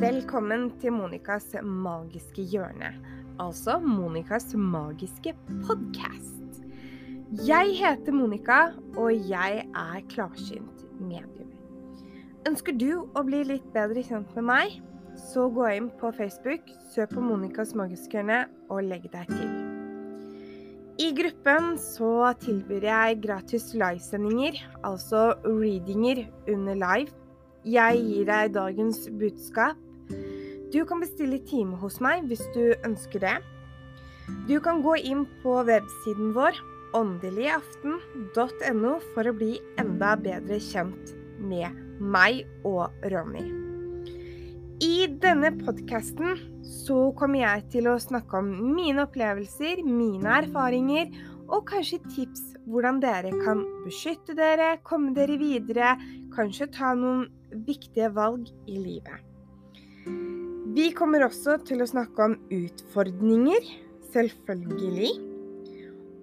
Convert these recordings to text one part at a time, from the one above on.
Velkommen til Monicas magiske hjørne, altså Monicas magiske podkast. Jeg heter Monica, og jeg er klarsynt medium. Ønsker du å bli litt bedre kjent med meg, så gå inn på Facebook, søk på Monicas magiske hjørne og legg deg til. I gruppen så tilbyr jeg gratis livesendinger, altså readinger under live. Jeg gir deg dagens budskap. Du kan bestille time hos meg hvis du ønsker det. Du kan gå inn på websiden vår åndeligaften.no for å bli enda bedre kjent med meg og Ronny. I denne podkasten så kommer jeg til å snakke om mine opplevelser, mine erfaringer og kanskje tips hvordan dere kan beskytte dere, komme dere videre, kanskje ta noen viktige valg i livet. Vi kommer også til å snakke om utfordringer, selvfølgelig.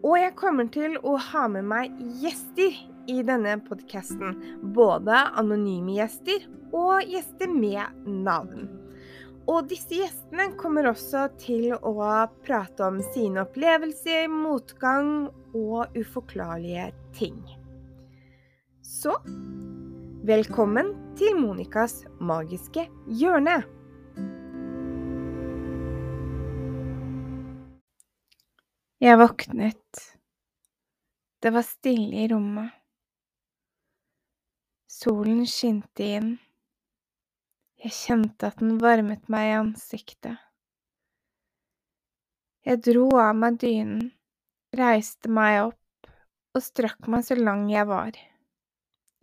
Og jeg kommer til å ha med meg gjester i denne podkasten. Både anonyme gjester og gjester med navn. Og disse gjestene kommer også til å prate om sine opplevelser, motgang og uforklarlige ting. Så velkommen til Monicas magiske hjørne. Jeg våknet. Det var stille i rommet. Solen skinte inn. Jeg kjente at den varmet meg i ansiktet. Jeg dro av meg dynen, reiste meg opp og strakk meg så lang jeg var.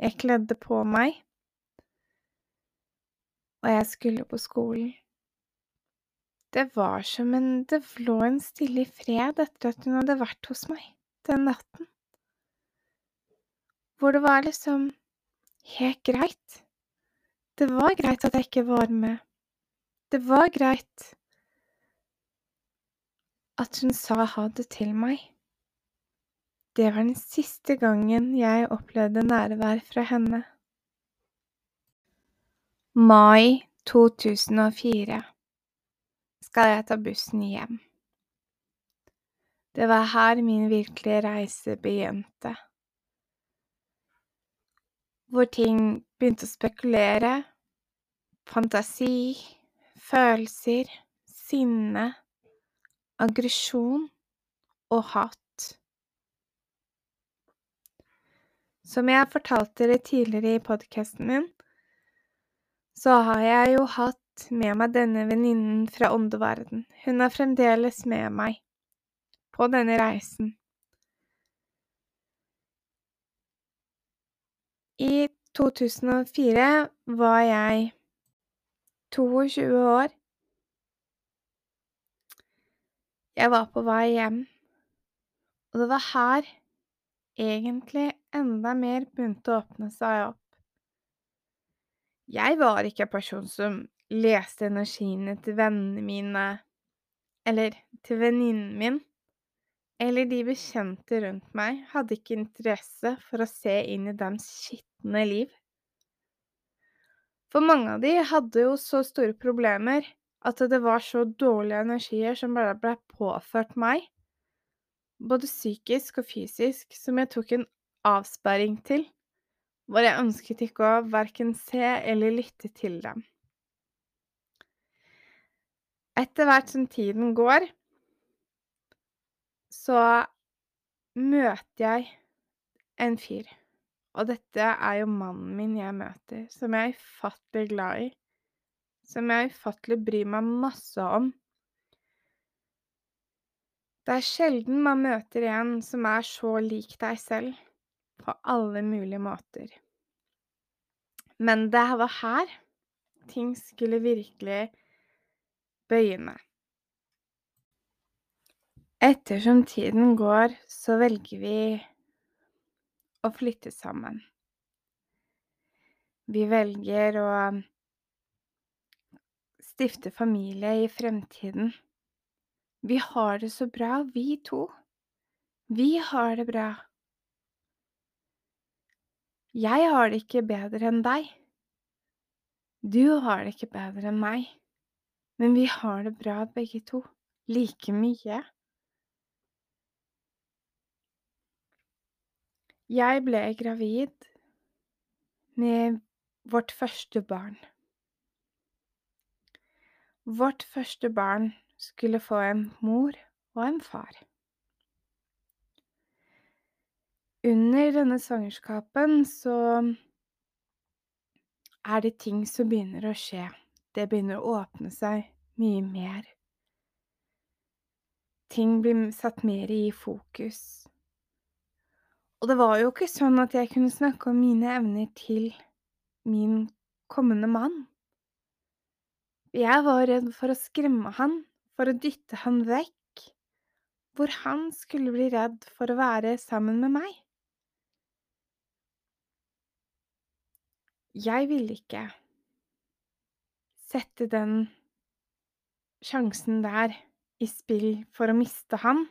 Jeg kledde på meg, og jeg skulle på skolen. Det var som en det lå en stille fred etter at hun hadde vært hos meg den natten, hvor det var liksom helt greit. Det var greit at jeg ikke var med. Det var greit at hun sa ha det til meg. Det var den siste gangen jeg opplevde nærvær fra henne. Mai 2004 skal jeg ta bussen hjem. Det var her min virkelige reise begynte hvor ting begynte å spekulere, fantasi, følelser, sinne, aggresjon og hat. Som jeg fortalte dere tidligere i podkasten min, så har jeg jo hatt med meg denne venninnen fra åndeverden. Hun er fremdeles med meg på denne reisen. I 2004 var jeg 22 år. Jeg var på vei hjem, og det var her egentlig enda mer begynte å åpne seg opp. Jeg var ikke en person som leste energiene til vennene mine, eller til venninnen min eller de bekjente rundt meg hadde ikke interesse for å se inn i deres skitne liv. For mange av de hadde jo så store problemer at det var så dårlige energier som bare ble påført meg, både psykisk og fysisk, som jeg tok en avsperring til, hvor jeg ønsket ikke å verken se eller lytte til dem. Etter hvert som tiden går, så møter jeg en fyr. Og dette er jo mannen min jeg møter, som jeg er ufattelig glad i. Som jeg ufattelig bryr meg masse om. Det er sjelden man møter en som er så lik deg selv, på alle mulige måter. Men det var her ting skulle virkelig begynne. Ettersom tiden går, så velger vi å flytte sammen. Vi velger å stifte familie i fremtiden. Vi har det så bra, vi to. Vi har det bra. Jeg har det ikke bedre enn deg. Du har det ikke bedre enn meg, men vi har det bra begge to. Like mye. Jeg ble gravid med vårt første barn. Vårt første barn skulle få en mor og en far. Under denne svangerskapen så er det ting som begynner å skje. Det begynner å åpne seg mye mer. Ting blir satt mer i fokus. Og det var jo ikke sånn at jeg kunne snakke om mine evner til min kommende mann. Jeg var redd for å skremme han, for å dytte han vekk, hvor han skulle bli redd for å være sammen med meg. Jeg ville ikke sette den sjansen der i spill for å miste han.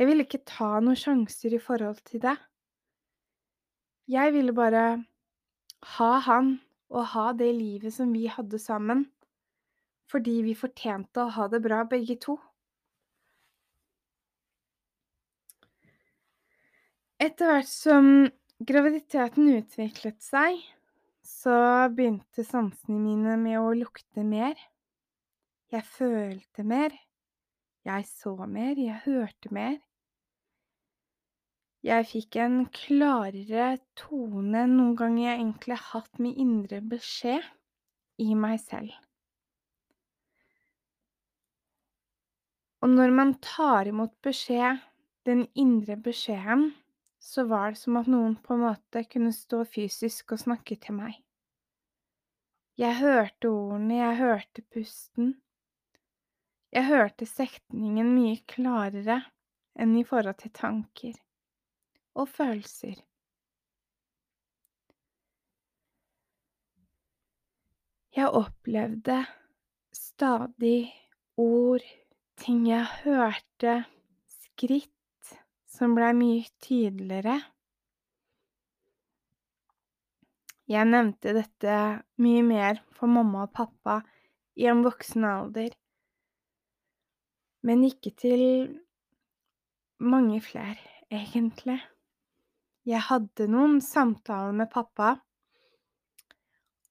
Jeg ville ikke ta noen sjanser i forhold til det. Jeg ville bare ha han og ha det livet som vi hadde sammen, fordi vi fortjente å ha det bra begge to. Etter hvert som graviditeten utviklet seg, så begynte sansene mine med å lukte mer. Jeg følte mer. Jeg så mer, jeg hørte mer. Jeg fikk en klarere tone enn noen gang jeg egentlig har hatt med indre beskjed i meg selv. Og når man tar imot beskjed, den indre beskjeden, så var det som at noen på en måte kunne stå fysisk og snakke til meg. Jeg hørte ordene, jeg hørte pusten. Jeg hørte setningen mye klarere enn i forhold til tanker og følelser. Jeg opplevde stadig ord, ting jeg hørte, skritt som blei mye tydeligere. Jeg nevnte dette mye mer for mamma og pappa i en voksen alder, men ikke til mange flere, egentlig. Jeg hadde noen samtaler med pappa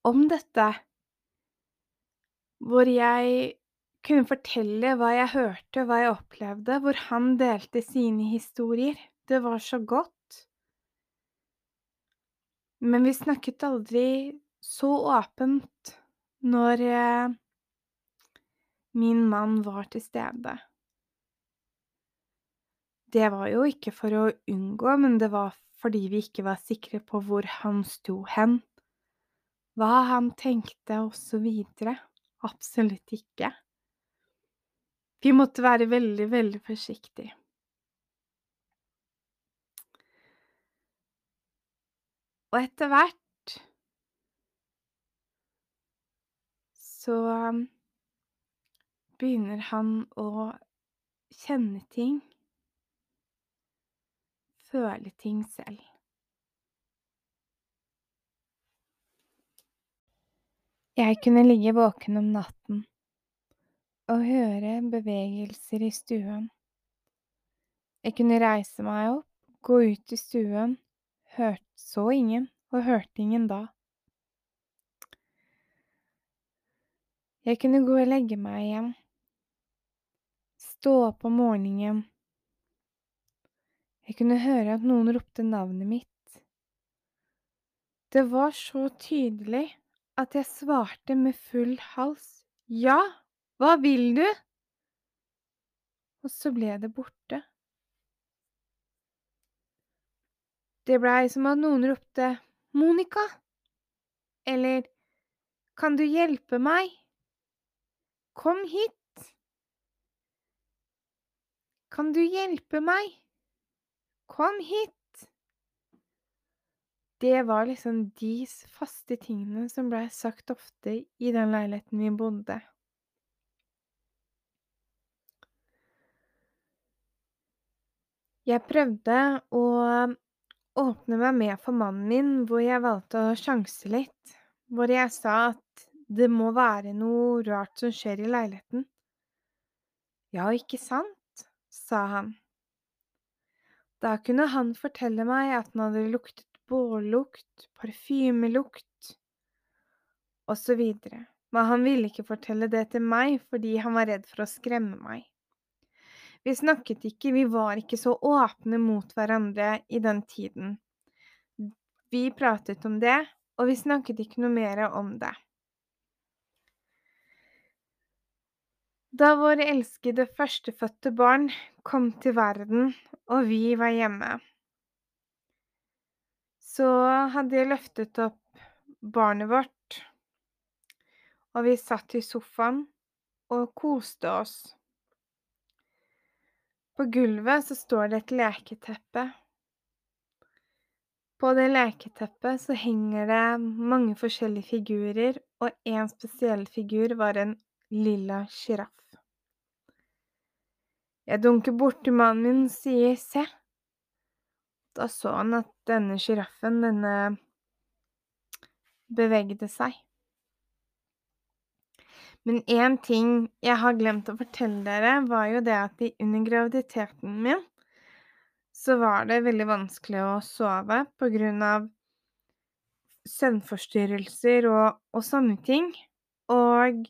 om dette, hvor jeg kunne fortelle hva jeg hørte, hva jeg opplevde, hvor han delte sine historier. Det var så godt. Men vi snakket aldri så åpent når eh, min mann var til stede. Det var jo ikke for å unngå, men det var fordi vi ikke var sikre på hvor han sto hen, hva han tenkte, og så videre. Absolutt ikke. Vi måtte være veldig, veldig forsiktige. Og etter hvert så um, begynner han å kjenne ting, føle ting selv. Jeg kunne ligge våken om natten og høre bevegelser i stuen. Jeg kunne reise meg opp, gå ut i stuen, hørte, så ingen og hørte ingen da. Jeg kunne gå og legge meg igjen, stå opp om morgenen. Jeg kunne høre at noen ropte navnet mitt. Det var så tydelig at jeg svarte med full hals ja. Hva vil du? Og så ble det borte. Det blei som at noen ropte Monica, eller Kan du hjelpe meg? Kom hit. Kan du hjelpe meg? Kom hit. Det var liksom de faste tingene som blei sagt ofte i den leiligheten vi bodde. Jeg prøvde å åpne meg med for mannen min, hvor jeg valgte å sjanse litt, hvor jeg sa at det må være noe rart som skjer i leiligheten. Ja, ikke sant, sa han. Da kunne han fortelle meg at han hadde luktet bållukt, parfymelukt osv., men han ville ikke fortelle det til meg fordi han var redd for å skremme meg. Vi snakket ikke, vi var ikke så åpne mot hverandre i den tiden. Vi pratet om det, og vi snakket ikke noe mer om det. Da våre elskede førstefødte barn kom til verden, og vi var hjemme, så hadde jeg løftet opp barnet vårt, og vi satt i sofaen og koste oss. På gulvet så står det et leketeppe. På det leketeppet så henger det mange forskjellige figurer, og en spesiell figur var en lilla sjiraff. Jeg dunker borti mannen min og sier se. Da så han at denne sjiraffen, denne bevegde seg. Men én ting jeg har glemt å fortelle dere, var jo det at under graviditeten min så var det veldig vanskelig å sove på grunn av søvnforstyrrelser og, og sånne ting. Og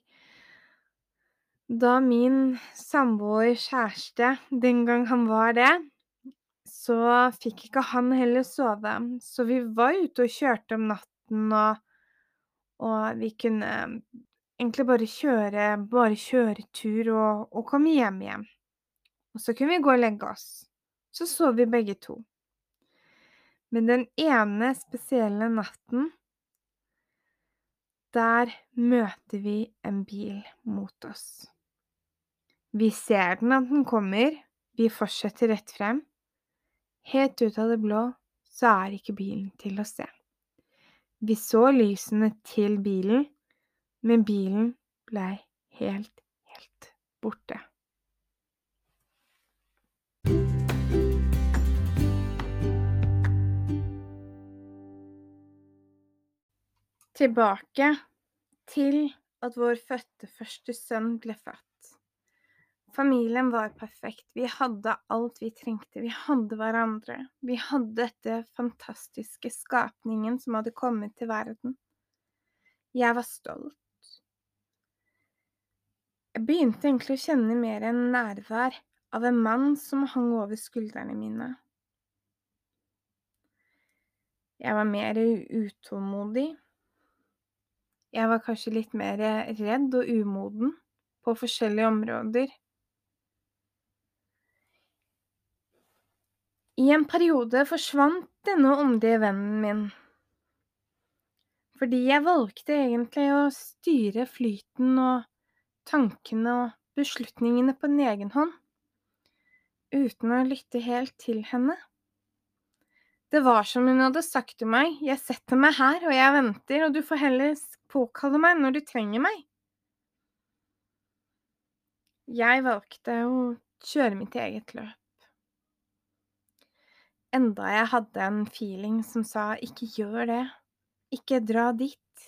da min samboer, kjæreste, den gang han var det, så fikk ikke han heller sove. Så vi var ute og kjørte om natten, og, og vi kunne egentlig bare kjøre bare kjøre tur og, og komme hjem igjen. Og så kunne vi gå og legge oss. Så sov vi begge to. Men den ene spesielle natten der møter vi en bil mot oss. Vi ser den at den kommer, vi fortsetter rett frem. Helt ut av det blå så er ikke bilen til å se. Vi så lysene til bilen, men bilen blei helt, helt borte. Tilbake til at vår fødte første sønn ble født. Familien var perfekt. Vi hadde alt vi trengte. Vi hadde hverandre. Vi hadde dette fantastiske skapningen som hadde kommet til verden. Jeg var stolt. Jeg begynte egentlig å kjenne mer enn nærvær av en mann som hang over skuldrene mine. Jeg var mer utålmodig. Jeg var kanskje litt mer redd og umoden på forskjellige områder. I en periode forsvant denne åndelige vennen min. Fordi jeg valgte egentlig å styre flyten og tankene og beslutningene på en egen hånd, uten å lytte helt til henne. Det var som hun hadde sagt til meg, jeg setter meg her og jeg venter, og du får heller påkalle meg når du trenger meg. Jeg valgte å kjøre mitt eget løp. Enda jeg hadde en feeling som sa ikke gjør det, ikke dra dit,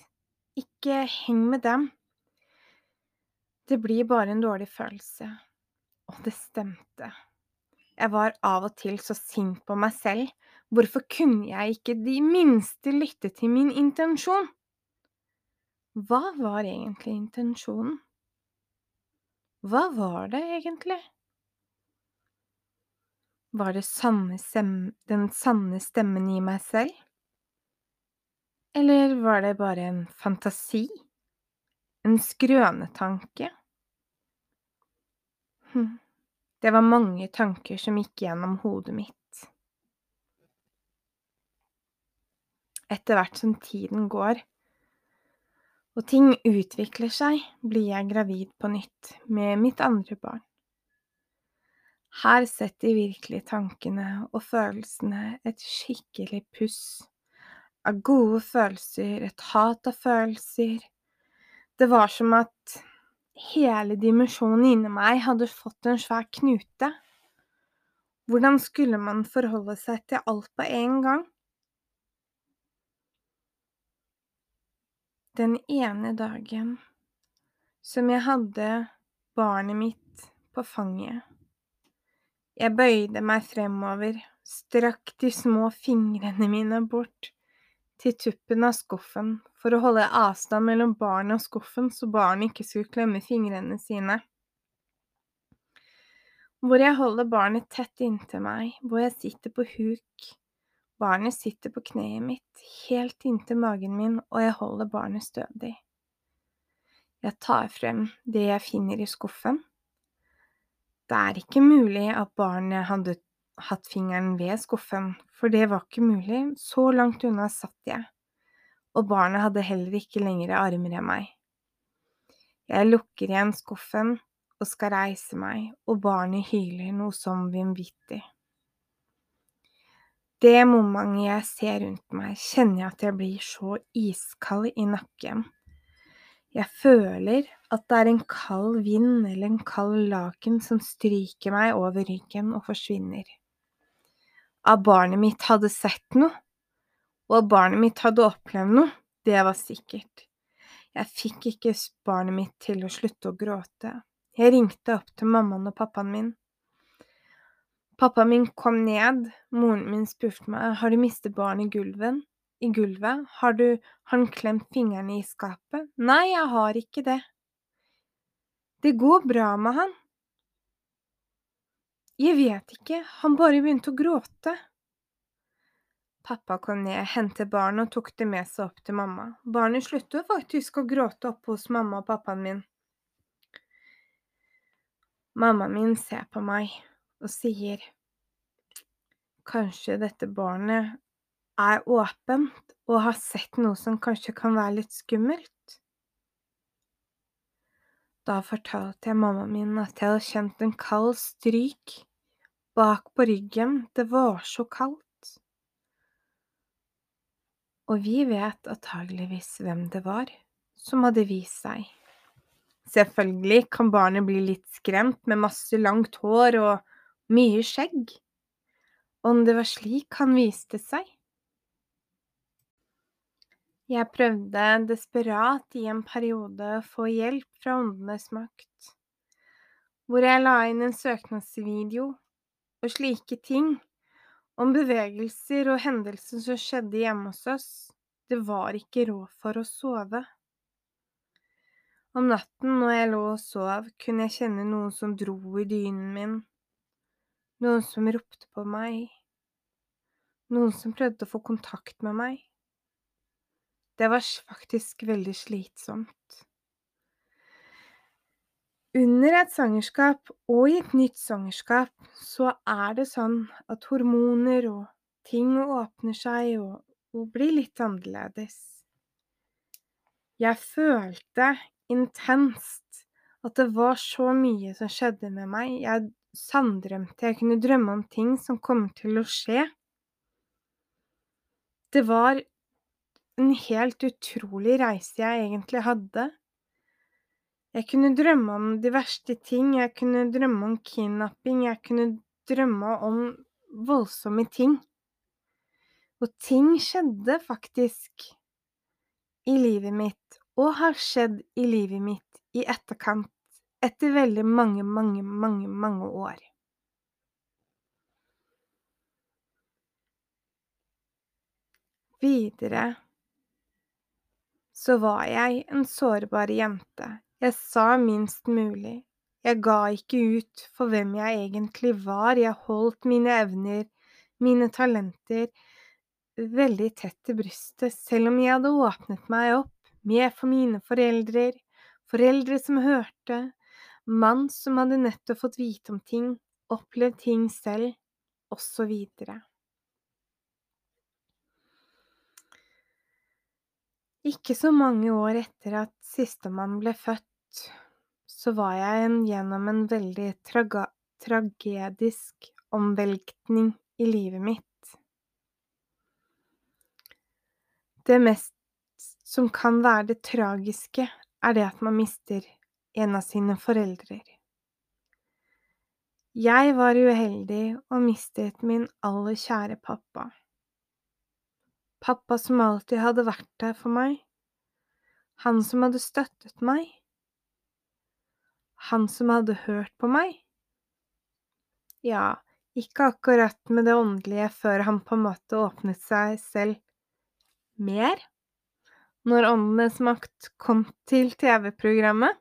ikke heng med dem. Det blir bare en dårlig følelse. Og det stemte. Jeg var av og til så sint på meg selv. Hvorfor kunne jeg ikke de minste lytte til min intensjon? Hva var egentlig intensjonen? Hva var det egentlig? Var det sanne den sanne stemmen i meg selv? Eller var det bare en fantasi? En skrønetanke? Hm, det var mange tanker som gikk gjennom hodet mitt. Etter hvert som tiden går, og ting utvikler seg, blir jeg gravid på nytt med mitt andre barn. Her setter virkelig tankene og følelsene et skikkelig puss. Av gode følelser, et hat av følelser. Det var som at hele dimensjonen inni meg hadde fått en svær knute. Hvordan skulle man forholde seg til alt på en gang? Den ene dagen som jeg hadde barnet mitt på fanget. Jeg bøyde meg fremover, strakk de små fingrene mine bort til tuppen av skuffen for å holde avstand mellom barnet og skuffen så barnet ikke skulle klemme fingrene sine. Hvor jeg holder barnet tett inntil meg, hvor jeg sitter på huk. Barnet sitter på kneet mitt, helt inntil magen min, og jeg holder barnet stødig. Jeg tar frem det jeg finner i skuffen. Det er ikke mulig at barnet hadde hatt fingeren ved skuffen, for det var ikke mulig, så langt unna satt jeg, og barnet hadde heller ikke lengre armer enn meg. Jeg lukker igjen skuffen og skal reise meg, og barnet hyler noe som vanvittig. Det momentet jeg ser rundt meg, kjenner jeg at jeg blir så iskald i nakken. Jeg føler at det er en kald vind eller en kald laken som stryker meg over ryggen og forsvinner. At barnet mitt hadde sett noe, og at barnet mitt hadde opplevd noe, det var sikkert. Jeg fikk ikke barnet mitt til å slutte å gråte. Jeg ringte opp til mammaen og pappaen min. Pappaen min kom ned, moren min spurte meg har du mistet barnet i gulven i gulvet, har du han klemt fingrene i skapet? Nei, jeg har ikke det. Det går bra med han. Jeg vet ikke, han bare begynte å gråte. Pappa kom ned, hentet barnet og tok det med seg opp til mamma. Barnet sluttet faktisk å gråte oppe hos mamma og pappaen min. Mammaen min ser på meg og sier, kanskje dette barnet er åpent og har sett noe som kanskje kan være litt skummelt. Da fortalte jeg mammaen min at jeg hadde kjent en kald stryk bak på ryggen, det var så kaldt. Og vi vet antageligvis hvem det var som hadde vist seg. Selvfølgelig kan barnet bli litt skremt med masse langt hår og mye skjegg. Om det var slik han viste seg? Jeg prøvde desperat i en periode å få hjelp fra Åndenes makt, hvor jeg la inn en søknadsvideo og slike ting om bevegelser og hendelser som skjedde hjemme hos oss. Det var ikke råd for å sove. Om natten når jeg lå og sov, kunne jeg kjenne noen som dro i dynen min, noen som ropte på meg, noen som prøvde å få kontakt med meg. Det var faktisk veldig slitsomt. Under et svangerskap og i et nytt svangerskap så er det sånn at hormoner og ting åpner seg og, og blir litt annerledes. Jeg følte intenst at det var så mye som skjedde med meg. Jeg sanndrømte. Jeg kunne drømme om ting som kom til å skje. Det var en helt utrolig reise jeg egentlig hadde. Jeg kunne drømme om de verste ting, jeg kunne drømme om kidnapping, jeg kunne drømme om voldsomme ting. Og ting skjedde faktisk i livet mitt, og har skjedd i livet mitt i etterkant, etter veldig mange, mange, mange, mange år. Videre så var jeg en sårbar jente. Jeg sa minst mulig. Jeg ga ikke ut for hvem jeg egentlig var, jeg holdt mine evner, mine talenter, veldig tett til brystet, selv om jeg hadde åpnet meg opp med for mine foreldre, foreldre som hørte, mann som hadde nettopp fått vite om ting, opplevd ting selv, osv. Ikke så mange år etter at sistemann ble født, så var jeg gjennom en veldig traga tragedisk omveltning i livet mitt. Det mest som kan være det tragiske, er det at man mister en av sine foreldre. Jeg var uheldig og mistet min aller kjære pappa. Pappa som alltid hadde vært der for meg, Han som hadde støttet meg. Han som hadde hørt på meg. Ja, ikke akkurat med det åndelige før han på en måte åpnet seg selv mer. Når Åndenes makt kom til TV-programmet.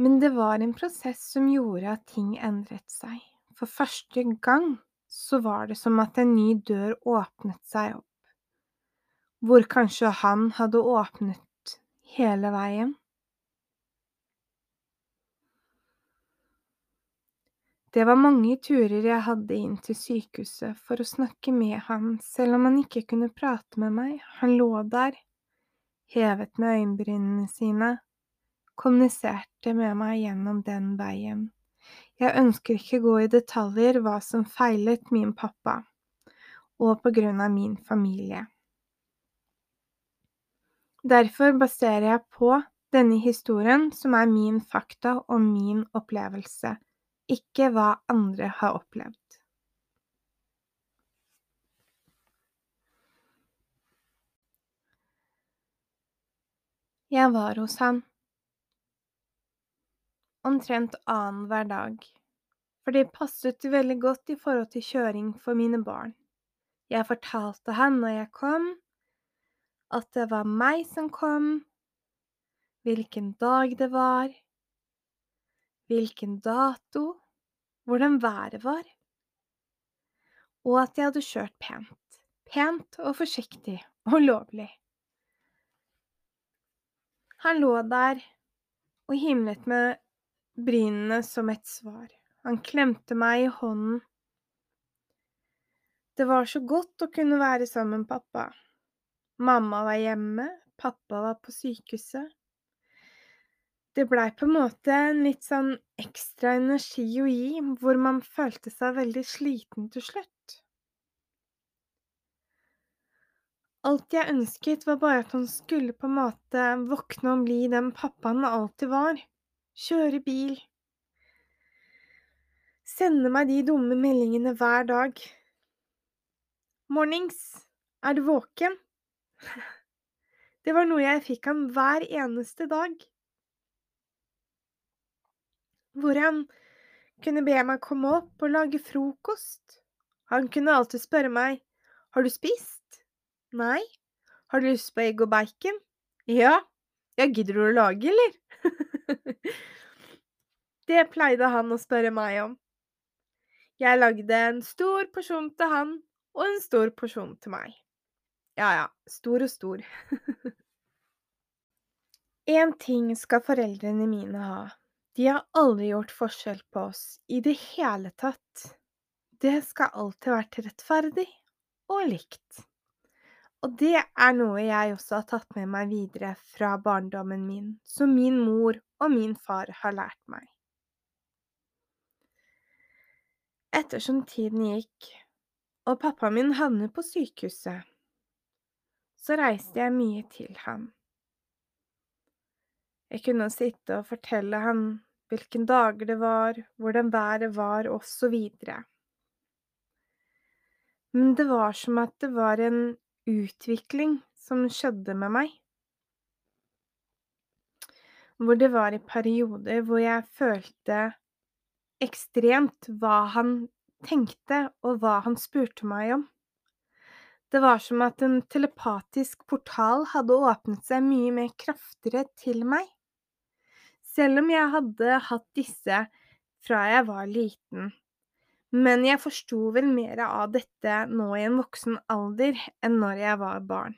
Men det var en prosess som gjorde at ting endret seg. For første gang så var det som at en ny dør åpnet seg opp, hvor kanskje han hadde åpnet hele veien. Det var mange turer jeg hadde inn til sykehuset for å snakke med ham, selv om han ikke kunne prate med meg. Han lå der, hevet med øyenbrynene sine, kommuniserte med meg gjennom den veien. Jeg ønsker ikke gå i detaljer hva som feilet min pappa, og på grunn av min familie. Derfor baserer jeg på denne historien, som er min fakta og min opplevelse ikke hva andre har opplevd. Jeg var hos han omtrent annenhver dag, for det passet veldig godt i forhold til kjøring for mine barn. Jeg fortalte han når jeg kom, at det var meg som kom, hvilken dag det var, hvilken dato, hvordan været var, og at jeg hadde kjørt pent. Pent og forsiktig og lovlig. Han lå der og himlet med brynene som et svar. Han klemte meg i hånden. Det var så godt å kunne være sammen med pappa. Mamma var hjemme, pappa var på sykehuset det blei på en måte en litt sånn ekstra energi å gi, hvor man følte seg veldig sliten til slutt. Alt jeg ønsket, var bare at han skulle på en måte våkne og bli den pappaen han alltid var. Kjøre bil. Sende meg de dumme meldingene hver dag. Mornings, er du våken? Det var noe jeg fikk ham hver eneste dag hvor han kunne be meg komme opp og lage frokost. Han kunne alltid spørre meg, har du spist? Nei. Har du lyst på egg og bacon? Ja. Ja, gidder du å lage, eller? det pleide han å spørre meg om. Jeg lagde en stor porsjon til han og en stor porsjon til meg. Ja ja, stor og stor. Én ting skal foreldrene mine ha. De har aldri gjort forskjell på oss i det hele tatt. Det skal alltid vært rettferdig og likt. Og det er noe jeg også har tatt med meg videre fra barndommen min, som min mor og min far har lært meg. Ettersom tiden gikk, og pappaen min havnet på sykehuset, så reiste jeg mye til ham. Jeg kunne sitte og fortelle han hvilken dager det var, hvordan været var, videre. Men det var som at det var en utvikling som skjedde med meg. Hvor det var i perioder hvor jeg følte ekstremt hva han tenkte, og hva han spurte meg om. Det var som at en telepatisk portal hadde åpnet seg mye mer kraftigere til meg. Selv om jeg hadde hatt disse fra jeg var liten. Men jeg forsto vel mer av dette nå i en voksen alder enn når jeg var barn.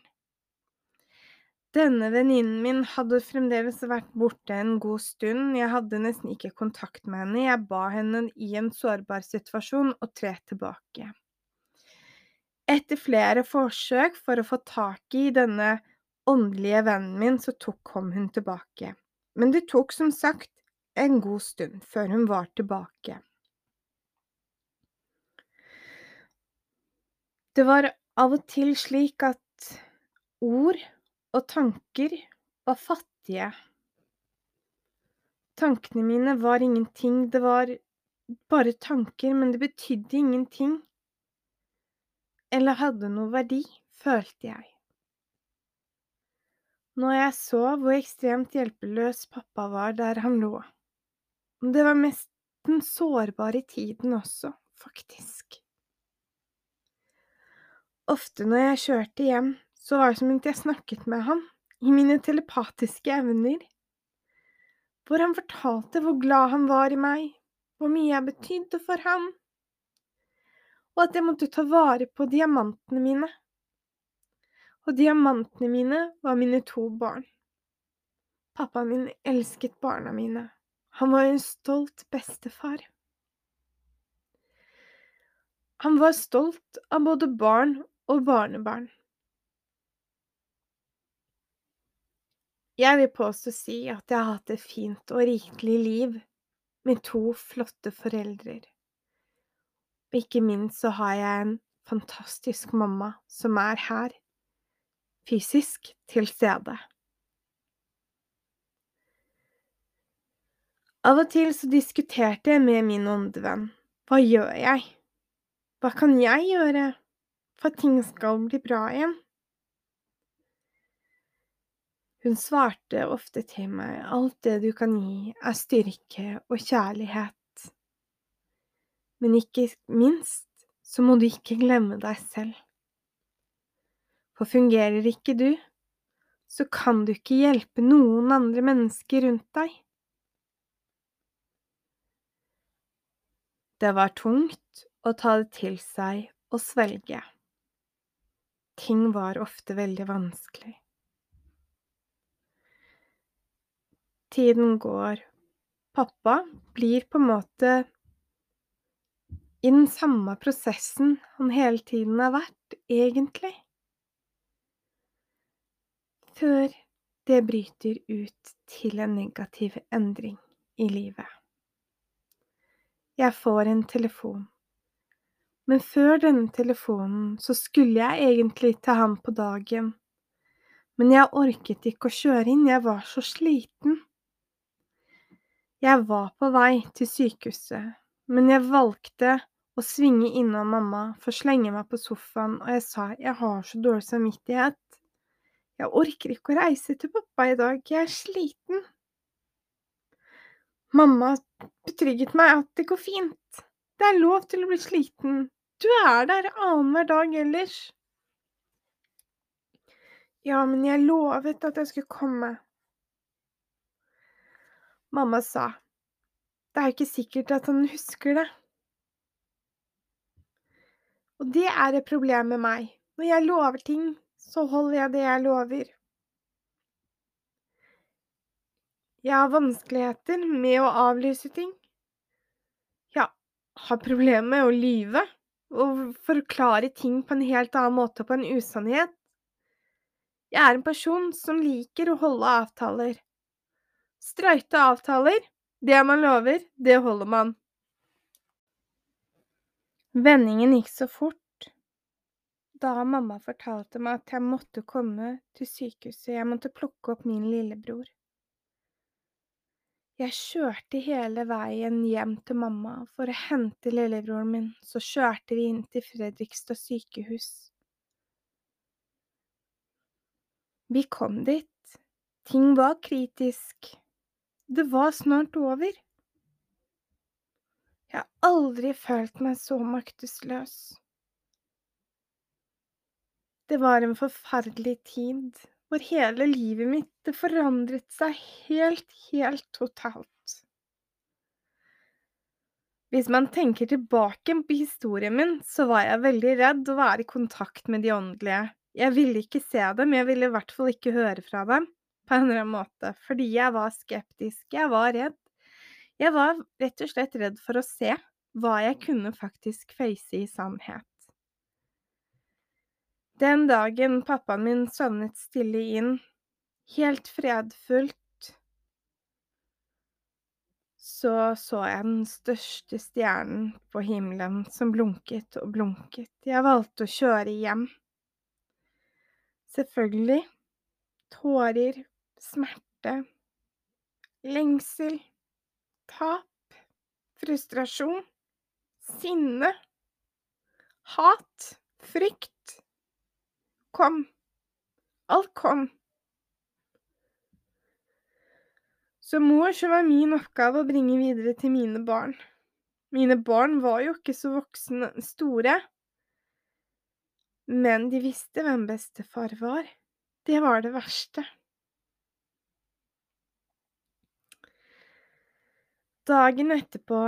Denne venninnen min hadde fremdeles vært borte en god stund, jeg hadde nesten ikke kontakt med henne, jeg ba henne i en sårbar situasjon å tre tilbake. Etter flere forsøk for å få tak i denne åndelige vennen min, så tok kom hun tilbake men det tok som sagt en god stund før hun var tilbake. Det var av og til slik at ord og tanker var fattige. Tankene mine var ingenting, det var bare tanker, men det betydde ingenting. Eller hadde noe verdi, følte jeg. Når jeg så hvor ekstremt hjelpeløs pappa var der han lå. Det var mest den sårbare tiden også, faktisk. Ofte når jeg kjørte hjem, så var det som om jeg snakket med han, i mine telepatiske evner, hvor han fortalte hvor glad han var i meg, hvor mye jeg betydde for ham, og at jeg måtte ta vare på diamantene mine. Og diamantene mine var mine to barn. Pappaen min elsket barna mine. Han var en stolt bestefar. Han var stolt av både barn og barnebarn. Jeg vil påstå si at jeg har hatt et fint og rikelig liv med to flotte foreldre. Og ikke minst så har jeg en fantastisk mamma som er her, fysisk til stede. Av og til så diskuterte jeg med min åndevenn. Hva gjør jeg? Hva kan jeg gjøre for at ting skal bli bra igjen? Hun svarte ofte til meg alt det du kan gi er styrke og kjærlighet men ikke minst så må du ikke glemme deg selv. For fungerer ikke du, så kan du ikke hjelpe noen andre mennesker rundt deg. Det var tungt å ta det til seg og svelge. Ting var ofte veldig vanskelig. Tiden går. Pappa blir på en måte i den samme prosessen han hele tiden har vært, egentlig. Før det bryter ut til en negativ endring i livet. Jeg får en telefon, men før denne telefonen så skulle jeg egentlig til ham på dagen, men jeg orket ikke å kjøre inn, jeg var så sliten. Jeg var på vei til sykehuset, men jeg valgte å svinge innom mamma, for å slenge meg på sofaen, og jeg sa jeg har så dårlig samvittighet. Jeg orker ikke å reise til pappa i dag, jeg er sliten. Mamma betrygget meg at det går fint, det er lov til å bli sliten, du er der annenhver dag ellers. Ja, men jeg lovet at jeg skulle komme. Mamma sa, det er jo ikke sikkert at han husker det. Og det er et problem med meg. Når jeg lover ting, så holder jeg det jeg lover. Jeg har vanskeligheter med å avlyse ting. Jeg har problemer med å lyve og forklare ting på en helt annen måte, på en usannhet. Jeg er en person som liker å holde avtaler. Streite avtaler, det man lover, det holder man. Vendingen gikk så fort da mamma fortalte meg at jeg måtte komme til sykehuset, jeg måtte plukke opp min lillebror. Jeg kjørte hele veien hjem til mamma for å hente lillebroren min, så kjørte vi inn til Fredrikstad sykehus. Vi kom dit. Ting var kritisk. Det var snart over. Jeg har aldri følt meg så maktesløs. Det var en forferdelig tid, hvor hele livet mitt det forandret seg helt, helt totalt. Hvis man tenker tilbake på historien min, så var jeg veldig redd å være i kontakt med de åndelige. Jeg ville ikke se dem, jeg ville i hvert fall ikke høre fra dem på en eller annen måte, fordi jeg var skeptisk, jeg var redd. Jeg var rett og slett redd for å se hva jeg kunne faktisk face i sannhet. Den dagen pappaen min sovnet stille inn, helt fredfullt, så så jeg den største stjernen på himmelen som blunket og blunket. Jeg valgte å kjøre hjem. Selvfølgelig. Tårer, smerte, lengsel tap, frustrasjon, sinne, hat, frykt. Kom. Alt kom. Så mor så var min oppgave å bringe videre til mine barn. Mine barn var jo ikke så voksne store, men de visste hvem bestefar var. Det var det verste. Dagen etterpå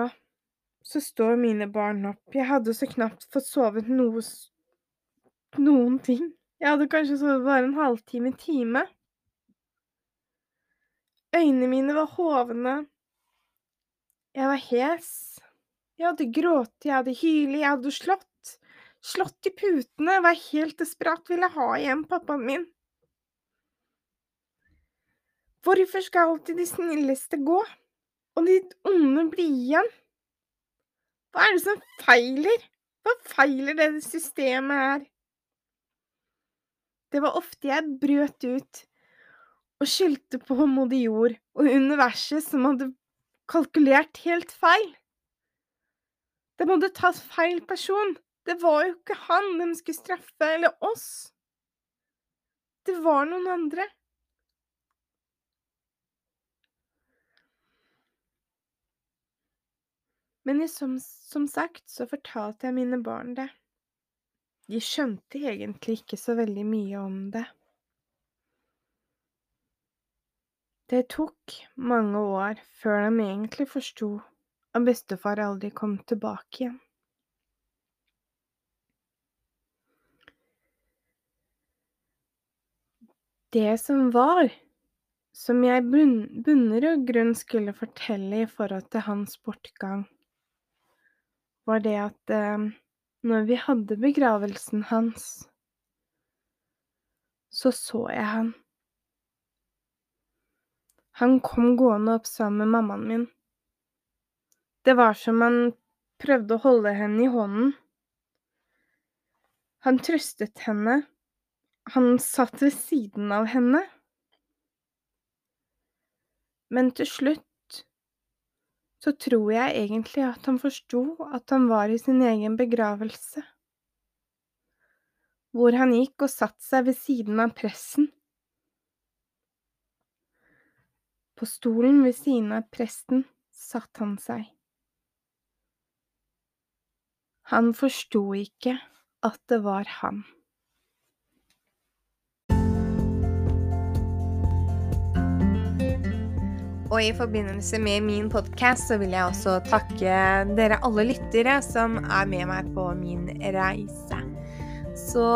så står mine barn opp. Jeg hadde så knapt fått sovet noe noen ting. Jeg hadde kanskje sovet bare en halvtime, time. Øynene mine var hovne. Jeg var hes. Jeg hadde grått, jeg hadde hylet, jeg hadde slått. Slått i putene, var helt desperat, ville ha igjen pappaen min. Hvorfor skal alltid de snilleste gå, og de onde bli igjen? Hva er det som feiler? Hva feiler det systemet her? Det var ofte jeg brøt ut og skyldte på moder jord og universet som hadde kalkulert helt feil. Det måtte tas feil person. Det var jo ikke han de skulle straffe, eller oss. Det var noen andre. Men som, som sagt så fortalte jeg mine barn det. De skjønte egentlig ikke så veldig mye om det. Det tok mange år før de egentlig forsto at bestefar aldri kom tilbake igjen. Det som var, som jeg bunner og grunn skulle fortelle i forhold til hans bortgang, var det at eh, når vi hadde begravelsen hans, så så jeg han. Han kom gående opp sammen med mammaen min. Det var som han prøvde å holde henne i hånden. Han trøstet henne. Han satt ved siden av henne. Men til slutt så tror jeg egentlig at han forsto at han var i sin egen begravelse, hvor han gikk og satte seg ved siden av pressen. På stolen ved siden av presten satt han seg. Han forsto ikke at det var han. Og i forbindelse med min podkast så vil jeg også takke dere alle lyttere som er med meg på min reise. Så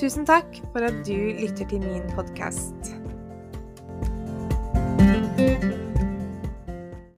tusen takk for at du lytter til min podkast.